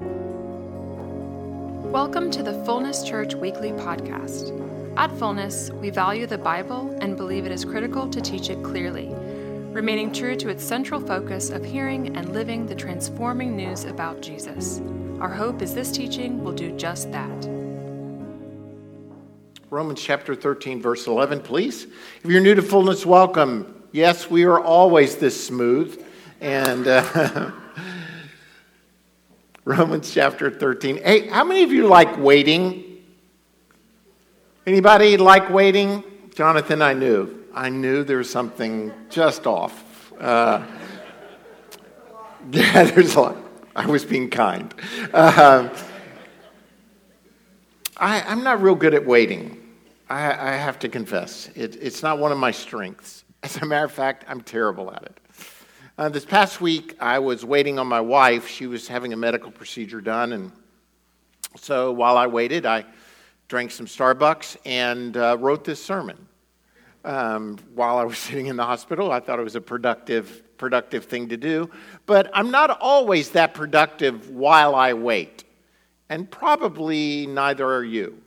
Welcome to the Fullness Church Weekly Podcast. At Fullness, we value the Bible and believe it is critical to teach it clearly, remaining true to its central focus of hearing and living the transforming news about Jesus. Our hope is this teaching will do just that. Romans chapter 13, verse 11, please. If you're new to Fullness, welcome. Yes, we are always this smooth. And. Uh, Romans chapter 13. Hey, how many of you like waiting? Anybody like waiting? Jonathan, I knew. I knew there was something just off. Uh, yeah, there's a lot. I was being kind. Uh, I, am not real good at waiting. I, I have to confess. It, it's not one of my strengths. As a matter of fact, I'm terrible at it. Uh, this past week, I was waiting on my wife. She was having a medical procedure done. And so while I waited, I drank some Starbucks and uh, wrote this sermon. Um, while I was sitting in the hospital, I thought it was a productive, productive thing to do. But I'm not always that productive while I wait. And probably neither are you.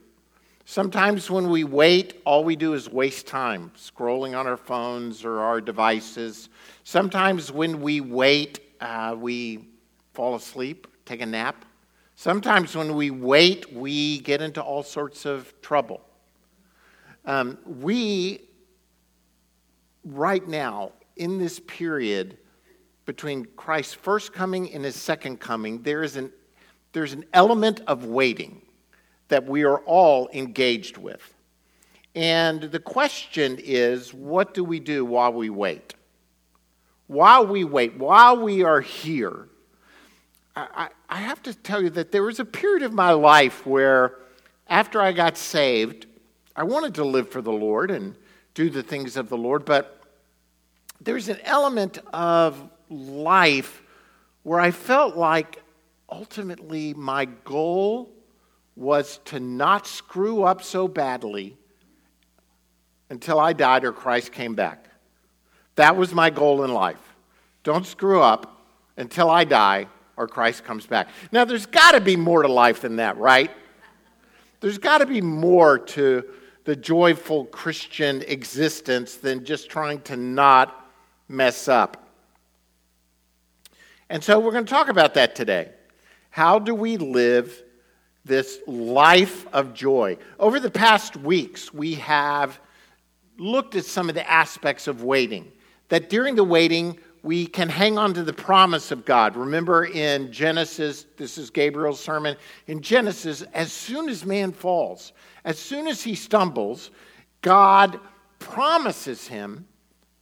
Sometimes when we wait, all we do is waste time scrolling on our phones or our devices. Sometimes when we wait, uh, we fall asleep, take a nap. Sometimes when we wait, we get into all sorts of trouble. Um, we, right now, in this period between Christ's first coming and his second coming, there is an, there's an element of waiting that we are all engaged with. And the question is what do we do while we wait? While we wait, while we are here, I, I, have to tell you that there was a period of my life where, after I got saved, I wanted to live for the Lord and do the things of the Lord, but there's an element of life where I felt like ultimately my goal was to not screw up so badly until I died or Christ came back. That was my goal in life. Don't screw up until I die or Christ comes back. Now, there's got to be more to life than that, right? There's got to be more to the joyful Christian existence than just trying to not mess up. And so we're going to talk about that today. How do we live this life of joy. Over the past weeks, we have looked at some of the aspects of waiting. That during the waiting, we can hang on to the promise of God. Remember in Genesis, this is Gabriel's sermon, in Genesis, as soon as man falls, as soon as he stumbles, God promises him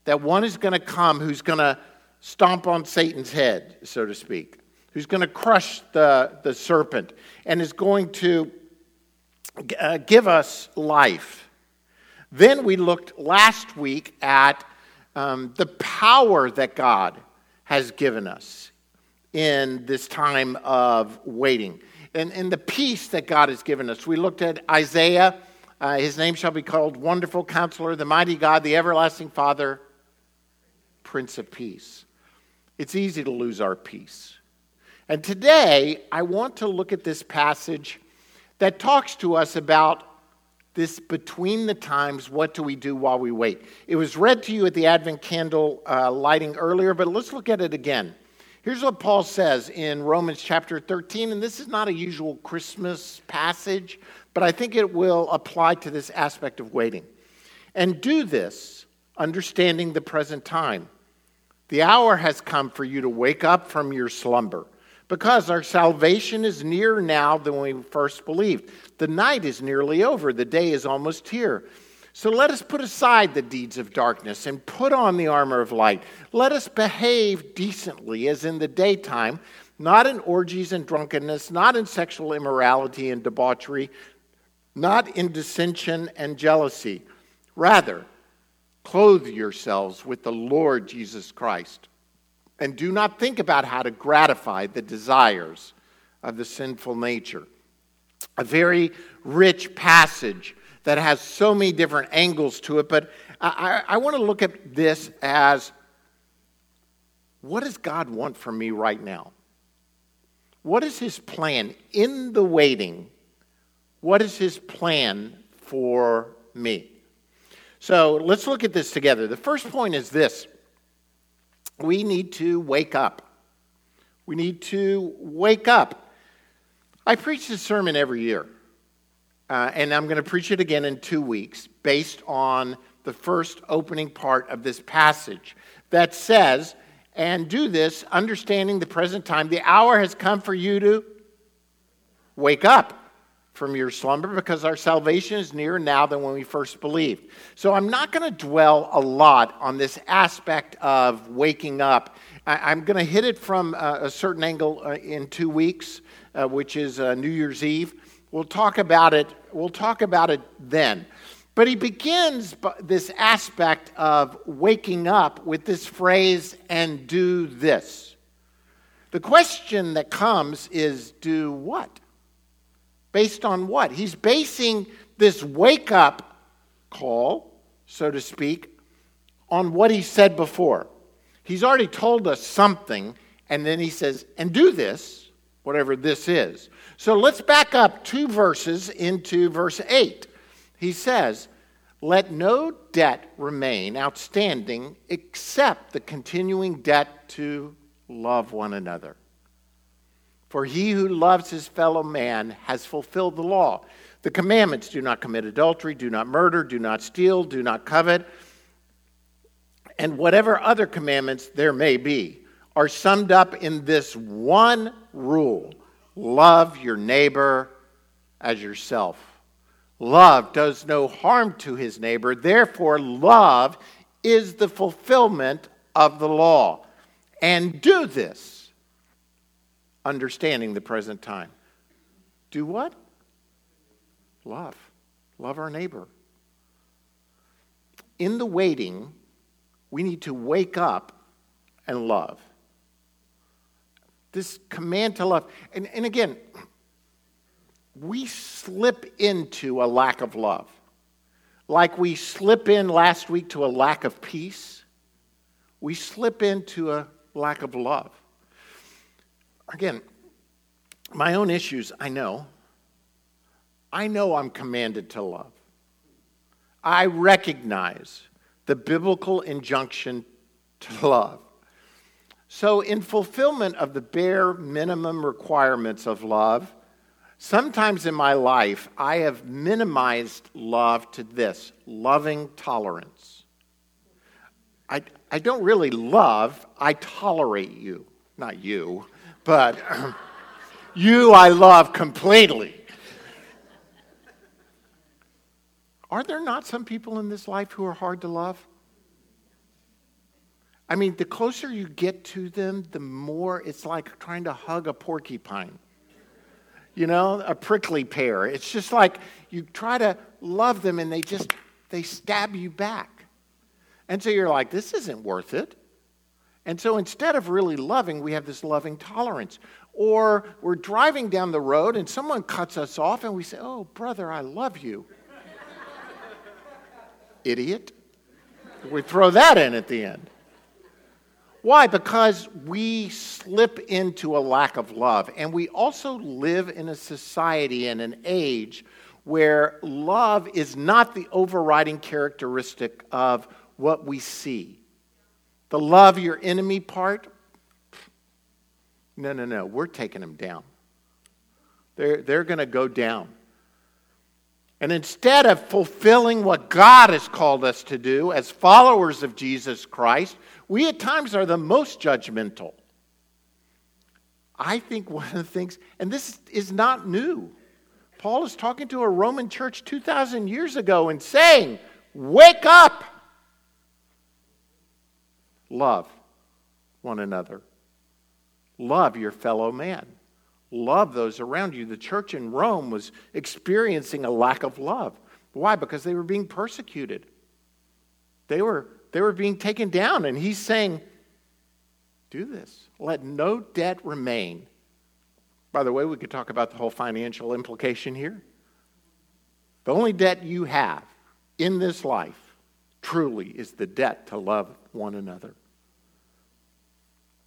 that one is going to come who's going to stomp on Satan's head, so to speak who's going to crush the, the serpent and is going to uh, give us life. Then we looked last week at um, the power that God has given us in this time of waiting and, and the peace that God has given us. We looked at Isaiah. Uh, his name shall be called Wonderful Counselor, the Mighty God, the Everlasting Father, Prince of Peace. It's easy to lose our peace. And today, I want to look at this passage that talks to us about this between the times what do we do while we wait. It was read to you at the Advent candle uh, lighting earlier, but let's look at it again. Here's what Paul says in Romans chapter 13, and this is not a usual Christmas passage, but I think it will apply to this aspect of waiting. And do this understanding the present time. The hour has come for you to wake up from your slumber because our salvation is nearer now than we first believed. The night is nearly over, the day is almost here. So let us put aside the deeds of darkness and put on the armor of light. Let us behave decently as in the daytime, not in orgies and drunkenness, not in sexual immorality and debauchery, not in dissension and jealousy. Rather, clothe yourselves with the Lord Jesus Christ and do not think about how to gratify the desires of the sinful nature. A very rich passage that has so many different angles to it, but I, I, I want to look at this as what does God want from me right now? What is his plan in the waiting? What is his plan for me? So let's look at this together. The first point is this we need to wake up. We need to wake up. I preach this sermon every year, uh, and I'm going to preach it again in two weeks based on the first opening part of this passage that says, and do this, understanding the present time. The hour has come for you to wake up from your slumber because our salvation is nearer now than when we first believed. So I'm not going to dwell a lot on this aspect of waking up. I, am going to hit it from a, certain angle uh, in two weeks, uh, which is uh, New Year's Eve. We'll talk about it. We'll talk about it then. But he begins this aspect of waking up with this phrase, and do this. The question that comes is, do what? Based on what? He's basing this wake up call, so to speak, on what he said before. He's already told us something, and then he says, and do this, whatever this is. So let's back up two verses into verse 8 he says, Let no debt remain outstanding except the continuing debt to love one another. For he who loves his fellow man has fulfilled the law. The commandments do not commit adultery, do not murder, do not steal, do not covet, and whatever other commandments there may be are summed up in this one rule love your neighbor as yourself. Love does no harm to his neighbor. Therefore, love is the fulfillment of the law. And do this, understanding the present time. Do what? Love. Love our neighbor. In the waiting, we need to wake up and love. This command to love. And, and again, we slip into a lack of love. Like we slip in last week to a lack of peace, we slip into a lack of love. Again, my own issues, I know. I know I'm commanded to love. I recognize the biblical injunction to love. So, in fulfillment of the bare minimum requirements of love, Sometimes in my life, I have minimized love to this loving tolerance. I, I don't really love, I tolerate you. Not you, but you I love completely. Are there not some people in this life who are hard to love? I mean, the closer you get to them, the more it's like trying to hug a porcupine you know, a prickly pear. It's just like you try to love them and they just they stab you back. And so you're like, this isn't worth it. And so instead of really loving, we have this loving tolerance. Or we're driving down the road and someone cuts us off and we say, Oh, brother, I love you. Idiot. We throw that in at the end. Why? Because we slip into a lack of love. And we also live in a society and an age where love is not the overriding characteristic of what we see. The love your enemy part, no, no, no. We're taking them down. They're, they're going to go down. And instead of fulfilling what God has called us to do as followers of Jesus Christ, we at times are the most judgmental. I think one of the things, and this is not new, Paul is talking to a Roman church 2,000 years ago and saying, Wake up! Love one another, love your fellow man, love those around you. The church in Rome was experiencing a lack of love. Why? Because they were being persecuted. They were they were being taken down. And he's saying, Do this. Let no debt remain. By the way, we could talk about the whole financial implication here. The only debt you have in this life truly is the debt to love one another.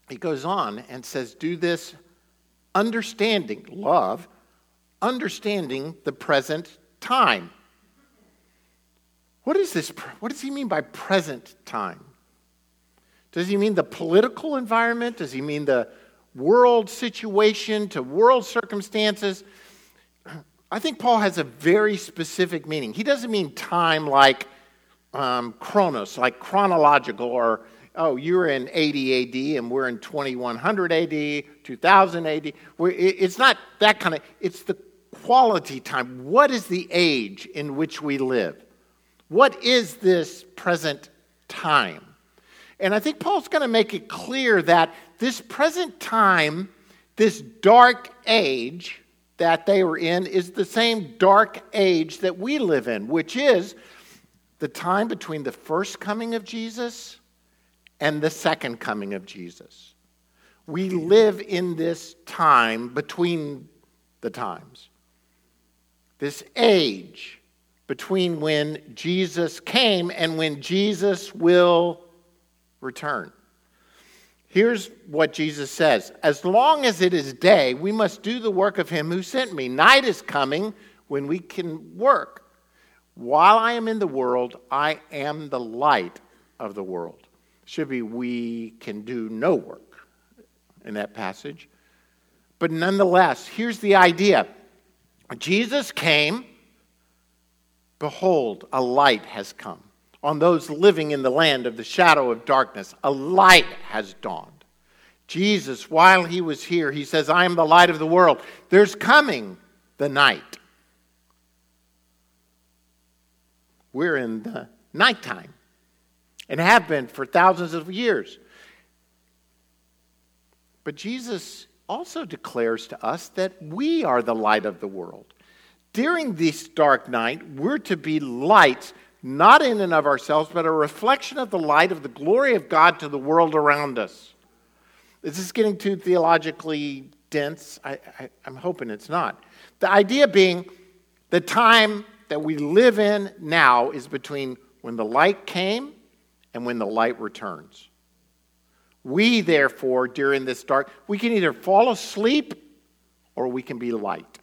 He goes on and says, Do this understanding, love, understanding the present time. What is this? What does he mean by present time? Does he mean the political environment? Does he mean the world situation to world circumstances? I think Paul has a very specific meaning. He doesn't mean time like um, chronos, like chronological, or, oh, you're in 80 AD and we're in 2100 AD, 2000 AD. It's not that kind of, it's the quality time. What is the age in which we live? What is this present time? And I think Paul's going to make it clear that this present time, this dark age, that they were in is the same dark age that we live in, which is the time between the first coming of Jesus and the second coming of Jesus. We live in this time between the times, this age between when Jesus came and when Jesus will return. Here's what Jesus says As long as it is day, we must do the work of him who sent me. Night is coming when we can work. While I am in the world, I am the light of the world. Should be, we can do no work in that passage. But nonetheless, here's the idea Jesus came, behold, a light has come on those living in the land of the shadow of darkness. A light has dawned. Jesus, while he was here, he says, I am the light of the world. There's coming the night. We're in the nighttime and have been for thousands of years. But Jesus also declares to us that we are the light of the world. During this dark night, we're to be lights not in and of ourselves, but a reflection of the light of the glory of God to the world around us. Is this getting too theologically dense? I, am hoping it's not. The idea being the time that we live in now is between when the light came and when the light returns. We, therefore, during this dark, we can either fall asleep or we can be light,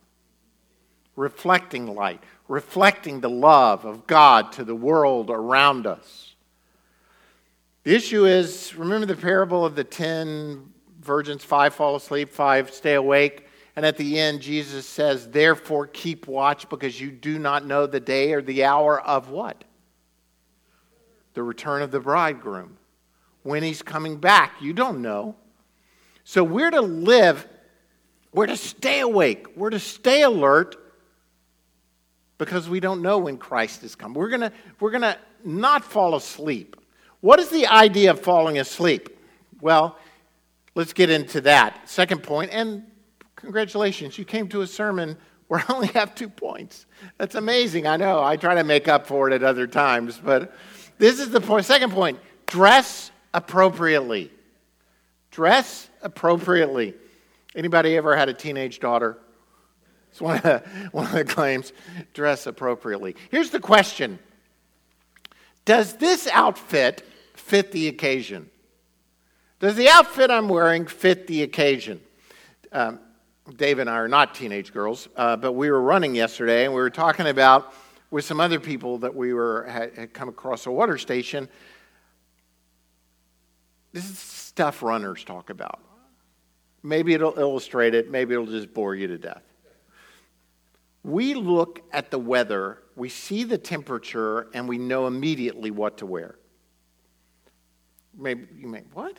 reflecting light, reflecting the love of God to the world around us. The issue is remember the parable of the 10 virgins, five fall asleep, five stay awake. And at the end, Jesus says, Therefore, keep watch because you do not know the day or the hour of what? The return of the bridegroom. When he's coming back, you don't know. So we're to live, we're to stay awake, we're to stay alert because we don't know when Christ is coming. We're going we're going to not fall asleep. What is the idea of falling asleep? Well, let's get into that. Second point, and congratulations, you came to a sermon where I only have two points. That's amazing. I know. I try to make up for it at other times, but this is the point. Second point dress appropriately. Dress appropriately. Anybody ever had a teenage daughter? It's one of, the, one of the claims dress appropriately. Here's the question Does this outfit fit the occasion? Does the outfit I'm wearing fit the occasion? Um, Dave and I are not teenage girls, uh, but we were running yesterday and we were talking about with some other people that we were had, had come across a water station. This is stuff runners talk about. Maybe it'll illustrate it, maybe it'll just bore you to death we look at the weather, we see the temperature, and we know immediately what to wear. Maybe you may, what?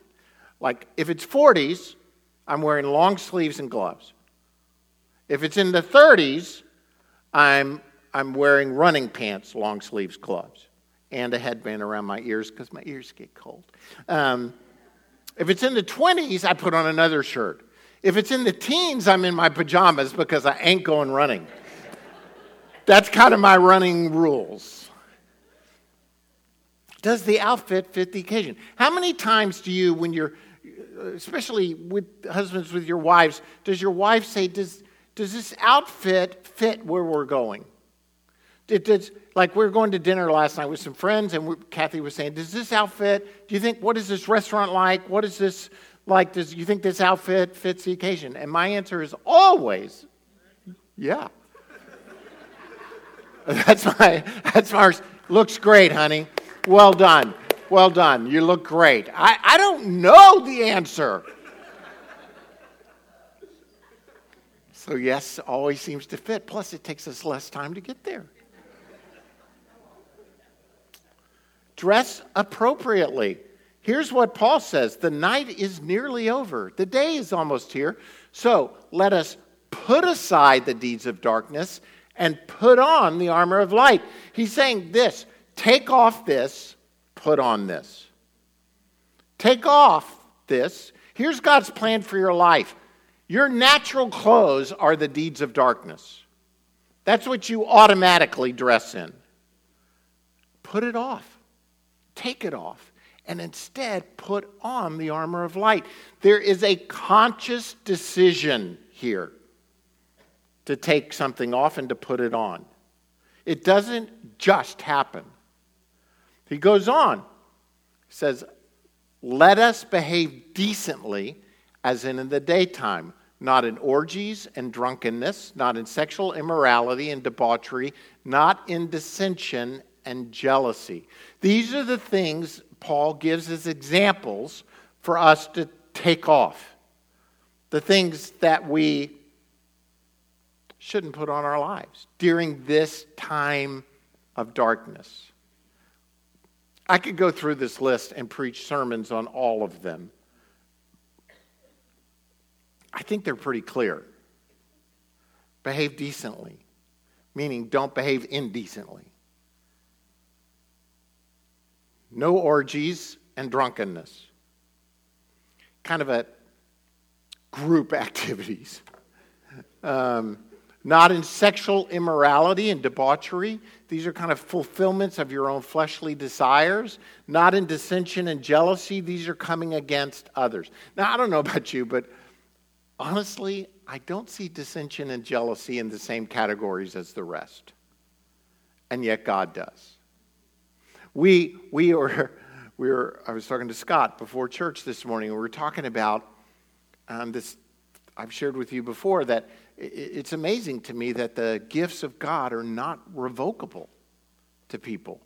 Like, if it's 40s, I'm wearing long sleeves and gloves. If it's in the 30s, I'm, I'm wearing running pants, long sleeves, gloves, and a headband around my ears because my ears get cold. Um, if it's in the 20s, I put on another shirt. If it's in the teens, I'm in my pajamas because I ain't going running. That's kind of my running rules. Does the outfit fit the occasion? How many times do you, when you're, especially with husbands with your wives, does your wife say, Does, does this outfit fit where we're going? Did, like we were going to dinner last night with some friends, and we, Kathy was saying, "Does this outfit? Do you think what is this restaurant like? What is this Like, does you think this outfit fits the occasion? And my answer is always, yeah. that's my, that's my, looks great, honey. Well done. Well done. You look great. I, I don't know the answer. So, yes, always seems to fit. Plus, it takes us less time to get there. Dress appropriately. Here's what Paul says The night is nearly over, the day is almost here. So, let us put aside the deeds of darkness and put on the armor of light. He's saying this take off this, put on this. Take off this. Here's God's plan for your life. Your natural clothes are the deeds of darkness. That's what you automatically dress in. Put it off. Take it off. And instead, put on the armor of light. There is a conscious decision here to take something off and to put it on. It doesn't just happen. He goes on, says, Let us behave decently as in, in the daytime, not in orgies and drunkenness, not in sexual immorality and debauchery, not in dissension and jealousy. These are the things Paul gives as examples for us to take off. The things that we shouldn't put on our lives during this time of darkness. I could go through this list and preach sermons on all of them. I think they're pretty clear. Behave decently, meaning don't behave indecently. No orgies and drunkenness. Kind of a group activities. Um, not in sexual immorality and debauchery. These are kind of fulfillments of your own fleshly desires. Not in dissension and jealousy. These are coming against others. Now, I don't know about you, but honestly, I don't see dissension and jealousy in the same categories as the rest. And yet God does. We, we were, we were, I was talking to Scott before church this morning, we were talking about um, this. I've shared with you before that it's amazing to me that the gifts of God are not revocable to people.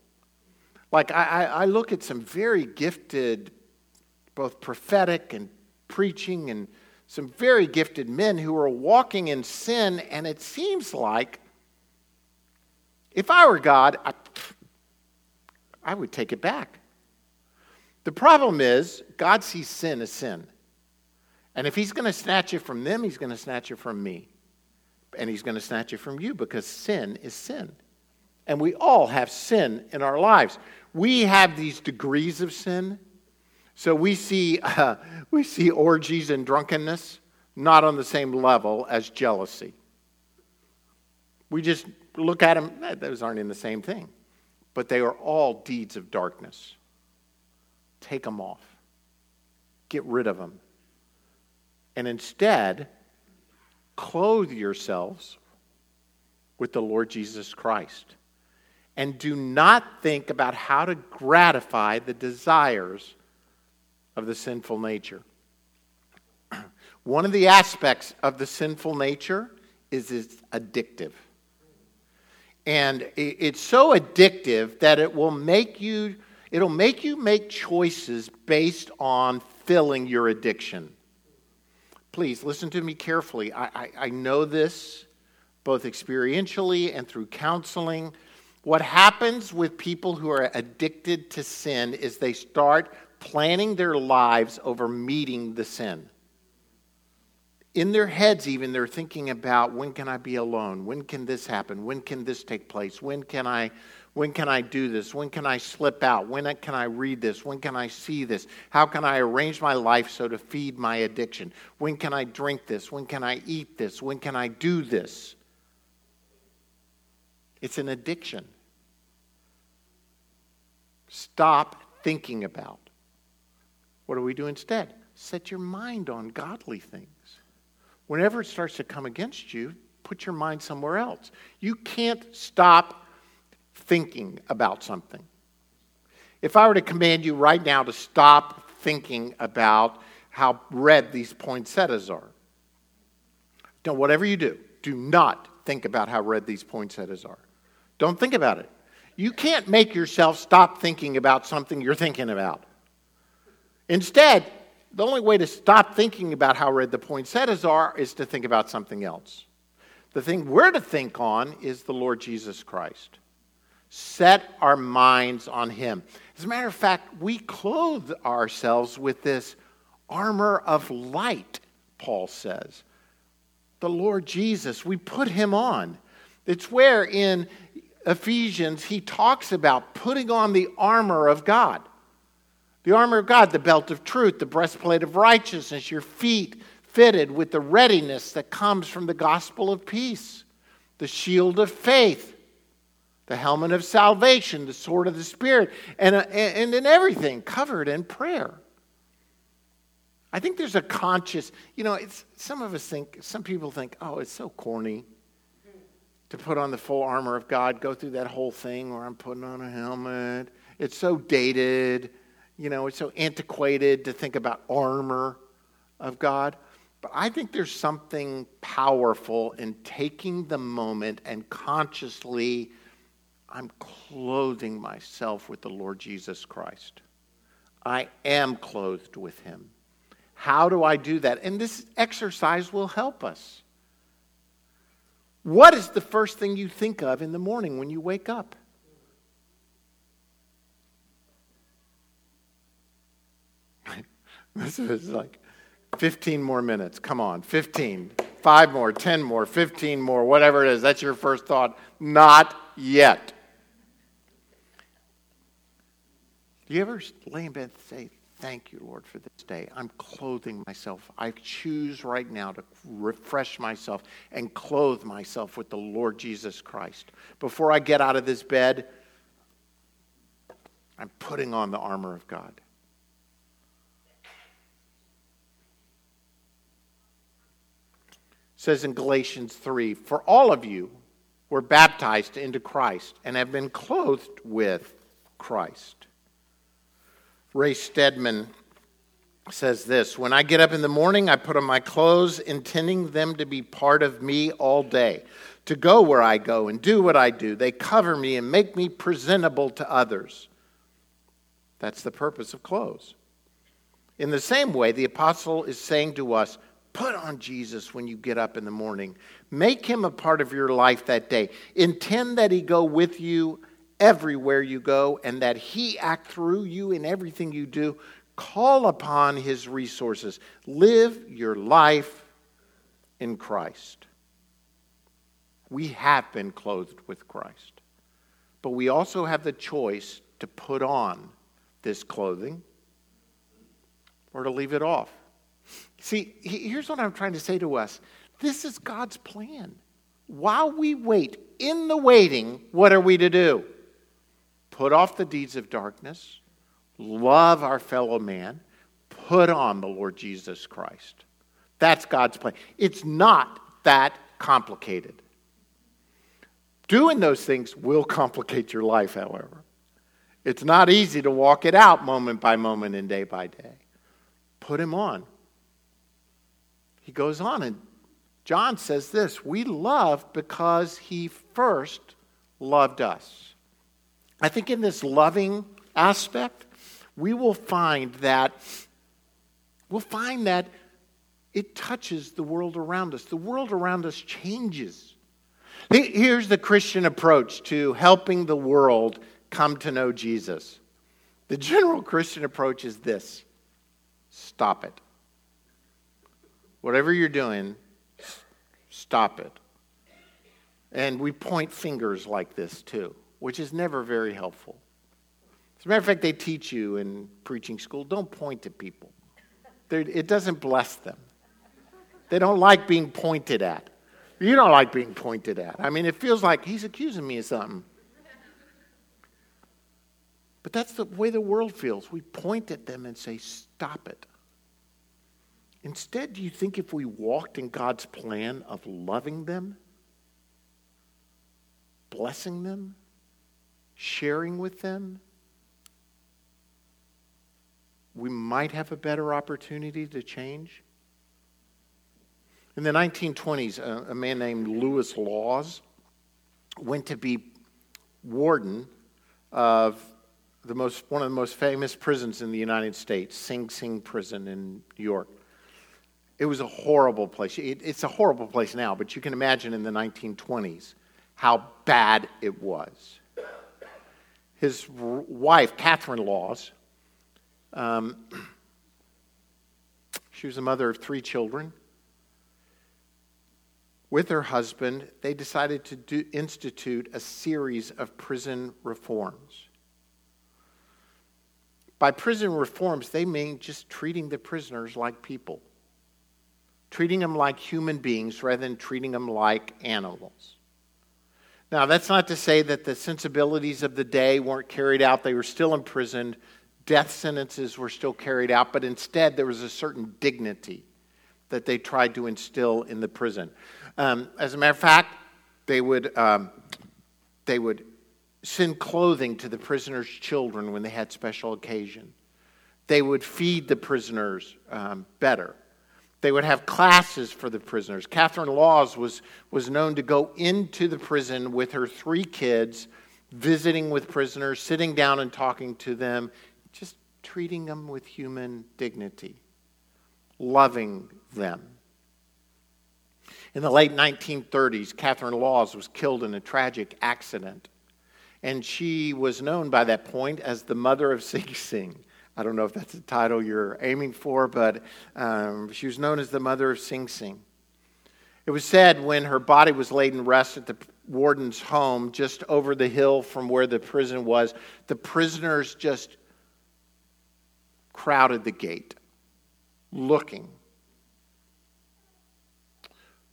Like, I, I look at some very gifted, both prophetic and preaching and some very gifted men who are walking in sin, and it seems like if I were God, I, I would take it back. The problem is, God sees sin as sin. And if He's going to snatch it from them, He's going to snatch it from me. And He's going to snatch it from you because sin is sin. And we all have sin in our lives. We have these degrees of sin so we see, uh, we see orgies and drunkenness not on the same level as jealousy. We just look at them, eh, those aren't in the same thing. But they are all deeds of darkness. Take them off, get rid of them. And instead, clothe yourselves with the Lord Jesus Christ. And do not think about how to gratify the desires of the sinful nature. One of the aspects of the sinful nature is it's addictive. And it's so addictive that it will make you it'll make you make choices based on filling your addiction. Please listen to me carefully. I, I, I know this both experientially and through counseling. What happens with people who are addicted to sin is they start planning their lives over meeting the sin. In their heads, even, they're thinking about when can I be alone? When can this happen? When can this take place? When can I, when can I do this? When can I slip out? When can I read this? When can I see this? How can I arrange my life so to feed my addiction? When can I drink this? When can I eat this? When can I do this? It's an addiction. Stop thinking about what do we do instead? Set your mind on godly things. Whenever it starts to come against you, put your mind somewhere else. You can't stop thinking about something. If I were to command you right now to stop thinking about how red these poinsettias are. Don't, whatever you do, do not think about how red these poinsettias are. Don't think about it. You can't make yourself stop thinking about something you're thinking about. Instead, the only way to stop thinking about how red the poinsettias are is to think about something else. The thing we're to think on is the Lord Jesus Christ. Set our minds on Him. As a matter of fact, we clothe ourselves with this armor of light, Paul says. The Lord Jesus, we put Him on. It's where in Ephesians he talks about putting on the armor of God. The armor of God, the belt of truth, the breastplate of righteousness, your feet fitted with the readiness that comes from the gospel of peace, the shield of faith, the helmet of salvation, the sword of the Spirit, and, uh, and in everything covered in prayer. I think there's a conscious, you know, it's, some of us think, some people think, oh, it's so corny to put on the full armor of God, go through that whole thing where I'm putting on a helmet. It's so dated, you know, it's so antiquated to think about armor of God. But I think there's something powerful in taking the moment and consciously, I'm clothing myself with the Lord Jesus Christ. I am clothed with him. How do I do that? And this exercise will help us. What is the first thing you think of in the morning when you wake up? This is like 15 more minutes. Come on, 15. Five more, 10 more, 15 more, whatever it is. That's your first thought. Not yet. Do you ever lay in bed and say, Thank you, Lord, for this day. I'm clothing myself. I choose right now to refresh myself and clothe myself with the Lord Jesus Christ. Before I get out of this bed, I'm putting on the armor of God. Says in Galatians 3 For all of you were baptized into Christ and have been clothed with Christ. Ray Stedman says this When I get up in the morning, I put on my clothes, intending them to be part of me all day, to go where I go and do what I do. They cover me and make me presentable to others. That's the purpose of clothes. In the same way, the apostle is saying to us, Put on Jesus when you get up in the morning. Make him a part of your life that day. Intend that he go with you everywhere you go and that He act through you in everything you do. Call upon His resources. Live your life in Christ. We have been clothed with Christ, but we also have the choice to put on this clothing or to leave it off. See, here's what I'm trying to say to us this is God's plan. While we wait, in the waiting, what are we to do? put off the deeds of darkness, love our fellow man, put on the Lord Jesus Christ. That's God's plan. It's not that complicated. Doing those things will complicate your life, however. It's not easy to walk it out moment by moment and day by day. Put him on. He goes on, and John says this We love because he first loved us. I think in this loving aspect, we will find that we'll find that it touches the world around us. The world around us changes. Here's the Christian approach to helping the world come to know Jesus. The general Christian approach is this stop it. Whatever you're doing, stop it. And we point fingers like this too which is never very helpful. As a matter of fact, they teach you in preaching school don't point to people, They're, it doesn't bless them. They don't like being pointed at. You don't like being pointed at. I mean, it feels like he's accusing me of something. But that's the way the world feels. We point at them and say, Stop it. Instead, do you think if we walked in God's plan of loving them, blessing them, sharing with them, we might have a better opportunity to change. In the 1920s, a, a man named Lewis Lawes went to be warden of the most, one of the most famous prisons in the United States, Sing Sing Prison in New York. It was a horrible place. It, it's a horrible place now, but you can imagine in the 1920s how bad it was. His wife, Kathryn Lawes, um, she was a mother of three children. With her husband, they decided to do, institute a series of prison reforms. By prison reforms, they mean just treating the prisoners like people, treating them like human beings rather than treating them like animals. Now, that's not to say that the sensibilities of the day weren't carried out. They were still imprisoned. Death sentences were still carried out, but instead there was a certain dignity that they tried to instill in the prison. Um, as a matter of fact, they would, um, they would send clothing to the prisoners' children when they had special occasion. They would feed the prisoners um, better. They would have classes for the prisoners. Kathryn Lawes was, was known to go into the prison with her three kids, visiting with prisoners, sitting down and talking to them, just treating them with human dignity, loving them. In the late 1930s, Kathryn Lawes was killed in a tragic accident and she was known by that point as the mother of Sing Sing. I don't know if that's the title you're aiming for, but um, she was known as the mother of Sing Sing. It was said when her body was laid in rest at the warden's home just over the hill from where the prison was, the prisoners just crowded the gate, looking.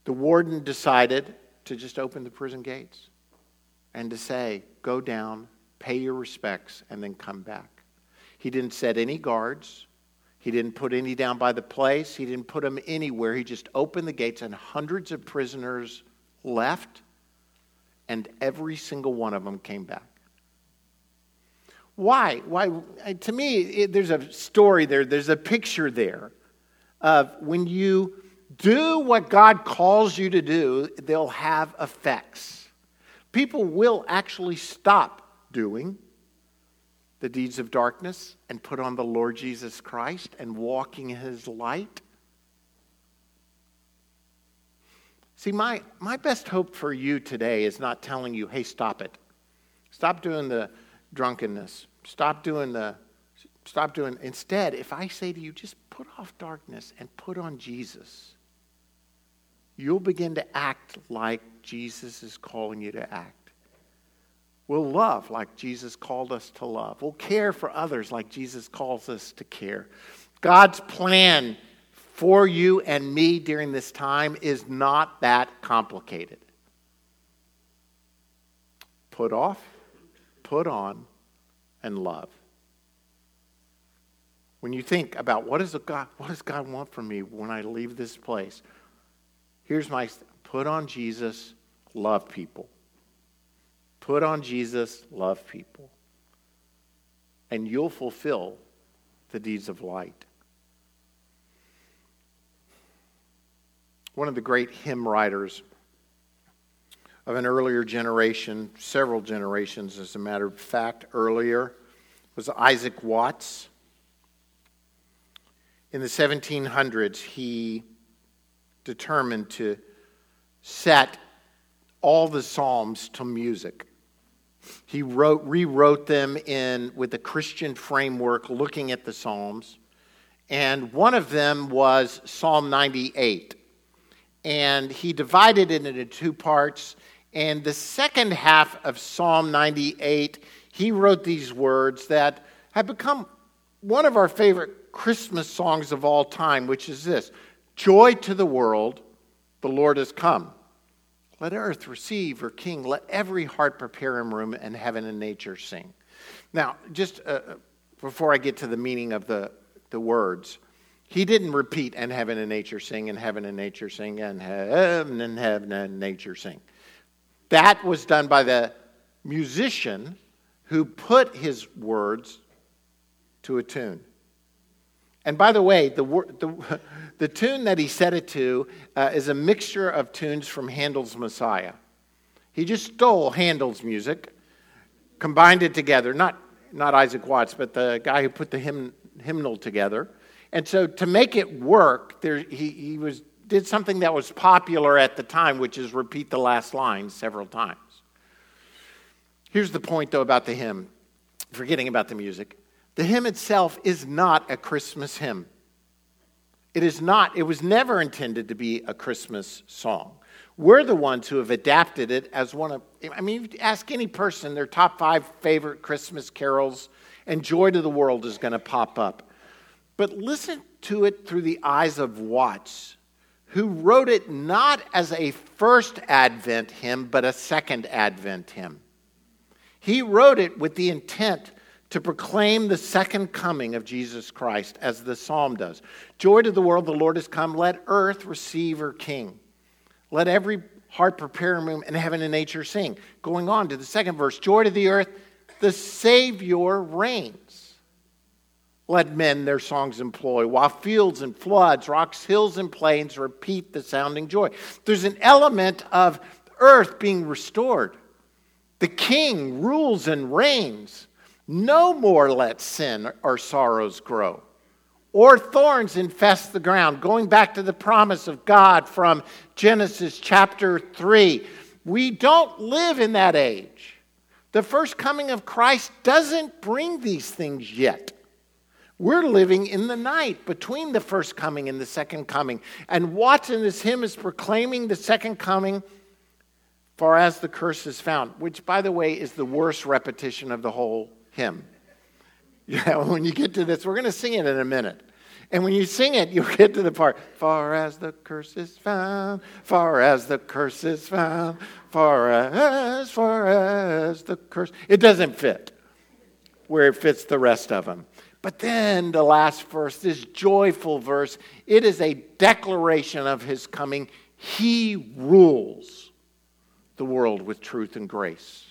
The warden decided to just open the prison gates and to say, go down, pay your respects, and then come back. He didn't set any guards. He didn't put any down by the place. He didn't put them anywhere. He just opened the gates, and hundreds of prisoners left, and every single one of them came back. Why? Why? To me, it, there's a story there, there's a picture there of when you do what God calls you to do, they'll have effects people will actually stop doing the deeds of darkness and put on the Lord Jesus Christ and walking in his light. See, my, my best hope for you today is not telling you, hey, stop it. Stop doing the drunkenness. Stop doing the, stop doing, instead, if I say to you, just put off darkness and put on Jesus, you'll begin to act like Jesus is calling you to act. We'll love like Jesus called us to love. We'll care for others like Jesus calls us to care. God's plan for you and me during this time is not that complicated. Put off, put on, and love. When you think about what, is God, what does God want from me when I leave this place, here's my put on Jesus, love people. Put on Jesus, love people, and you'll fulfill the deeds of light. One of the great hymn writers of an earlier generation, several generations as a matter of fact, earlier, was Isaac Watts. In the 1700s, he determined to set all the Psalms to music. He wrote, rewrote them in, with a Christian framework looking at the Psalms. And one of them was Psalm 98. And he divided it into two parts. And the second half of Psalm 98, he wrote these words that have become one of our favorite Christmas songs of all time, which is this Joy to the world, the Lord has come. Let earth receive her king. Let every heart prepare him room, and heaven and nature sing. Now, just uh, uh, before I get to the meaning of the, the words, he didn't repeat, and heaven and nature sing, and heaven and nature sing, and heaven and heaven and nature sing. That was done by the musician who put his words to a tune. And by the way, the, the, the tune that he set it to uh, is a mixture of tunes from Handel's Messiah. He just stole Handel's music, combined it together, not, not Isaac Watts, but the guy who put the hymn, hymnal together. And so to make it work, there, he, he was, did something that was popular at the time, which is repeat the last line several times. Here's the point, though, about the hymn, forgetting about the music. The hymn itself is not a Christmas hymn. It is not, it was never intended to be a Christmas song. We're the ones who have adapted it as one of, I mean, ask any person their top five favorite Christmas carols, and Joy to the World is going to pop up. But listen to it through the eyes of Watts, who wrote it not as a first Advent hymn, but a second Advent hymn. He wrote it with the intent to proclaim the second coming of Jesus Christ, as the psalm does. Joy to the world, the Lord has come. Let earth receive her king. Let every heart prepare a room, and heaven and nature sing. Going on to the second verse Joy to the earth, the Savior reigns. Let men their songs employ, while fields and floods, rocks, hills, and plains repeat the sounding joy. There's an element of earth being restored. The king rules and reigns. No more let sin or sorrows grow, or thorns infest the ground. Going back to the promise of God from Genesis chapter 3, we don't live in that age. The first coming of Christ doesn't bring these things yet. We're living in the night between the first coming and the second coming. And Watts in this hymn is proclaiming the second coming far as the curse is found, which, by the way, is the worst repetition of the whole hymn. Yeah, when you get to this, we're going to sing it in a minute. And when you sing it, you'll get to the part, far as the curse is found, far as the curse is found, far as, far as the curse. It doesn't fit where it fits the rest of them. But then the last verse, this joyful verse, it is a declaration of his coming. He rules the world with truth and grace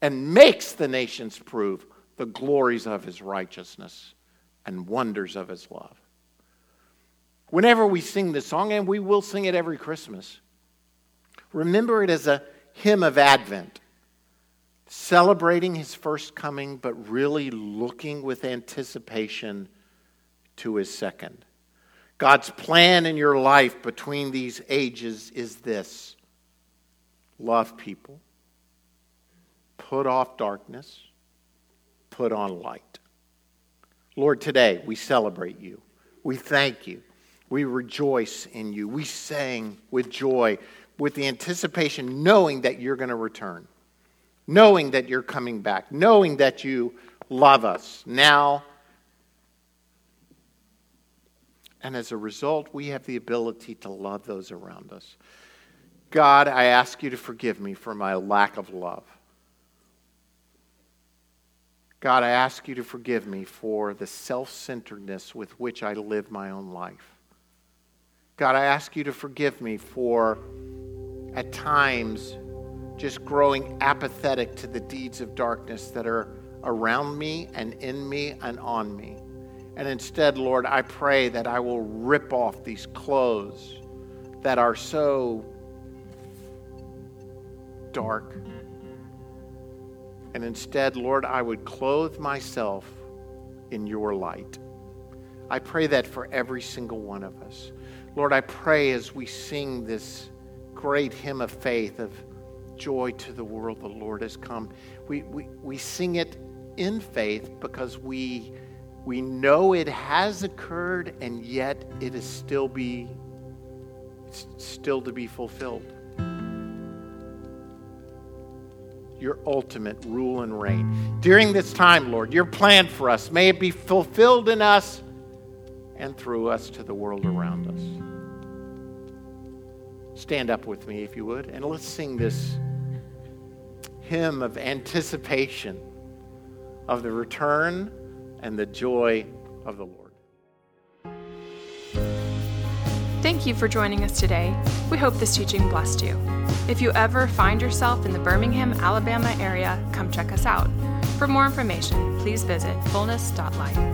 and makes the nations prove the glories of his righteousness and wonders of his love. Whenever we sing this song, and we will sing it every Christmas, remember it as a hymn of Advent, celebrating his first coming, but really looking with anticipation to his second. God's plan in your life between these ages is this love people, put off darkness, put on light. Lord, today we celebrate you. We thank you. We rejoice in you. We sing with joy, with the anticipation, knowing that you're going to return, knowing that you're coming back, knowing that you love us now. And as a result, we have the ability to love those around us. God, I ask you to forgive me for my lack of love. God, I ask you to forgive me for the self centeredness with which I live my own life. God, I ask you to forgive me for, at times, just growing apathetic to the deeds of darkness that are around me and in me and on me. And instead, Lord, I pray that I will rip off these clothes that are so dark. And instead, Lord, I would clothe myself in your light. I pray that for every single one of us. Lord, I pray as we sing this great hymn of faith of joy to the world, the Lord has come. We, we, we sing it in faith because we, we know it has occurred and yet it is still be still to be fulfilled. Your ultimate rule and reign. During this time, Lord, your plan for us, may it be fulfilled in us and through us to the world around us. Stand up with me, if you would, and let's sing this hymn of anticipation of the return and the joy of the Lord. Thank you for joining us today. We hope this teaching blessed you. If you ever find yourself in the Birmingham, Alabama area, come check us out. For more information, please visit fullness.life.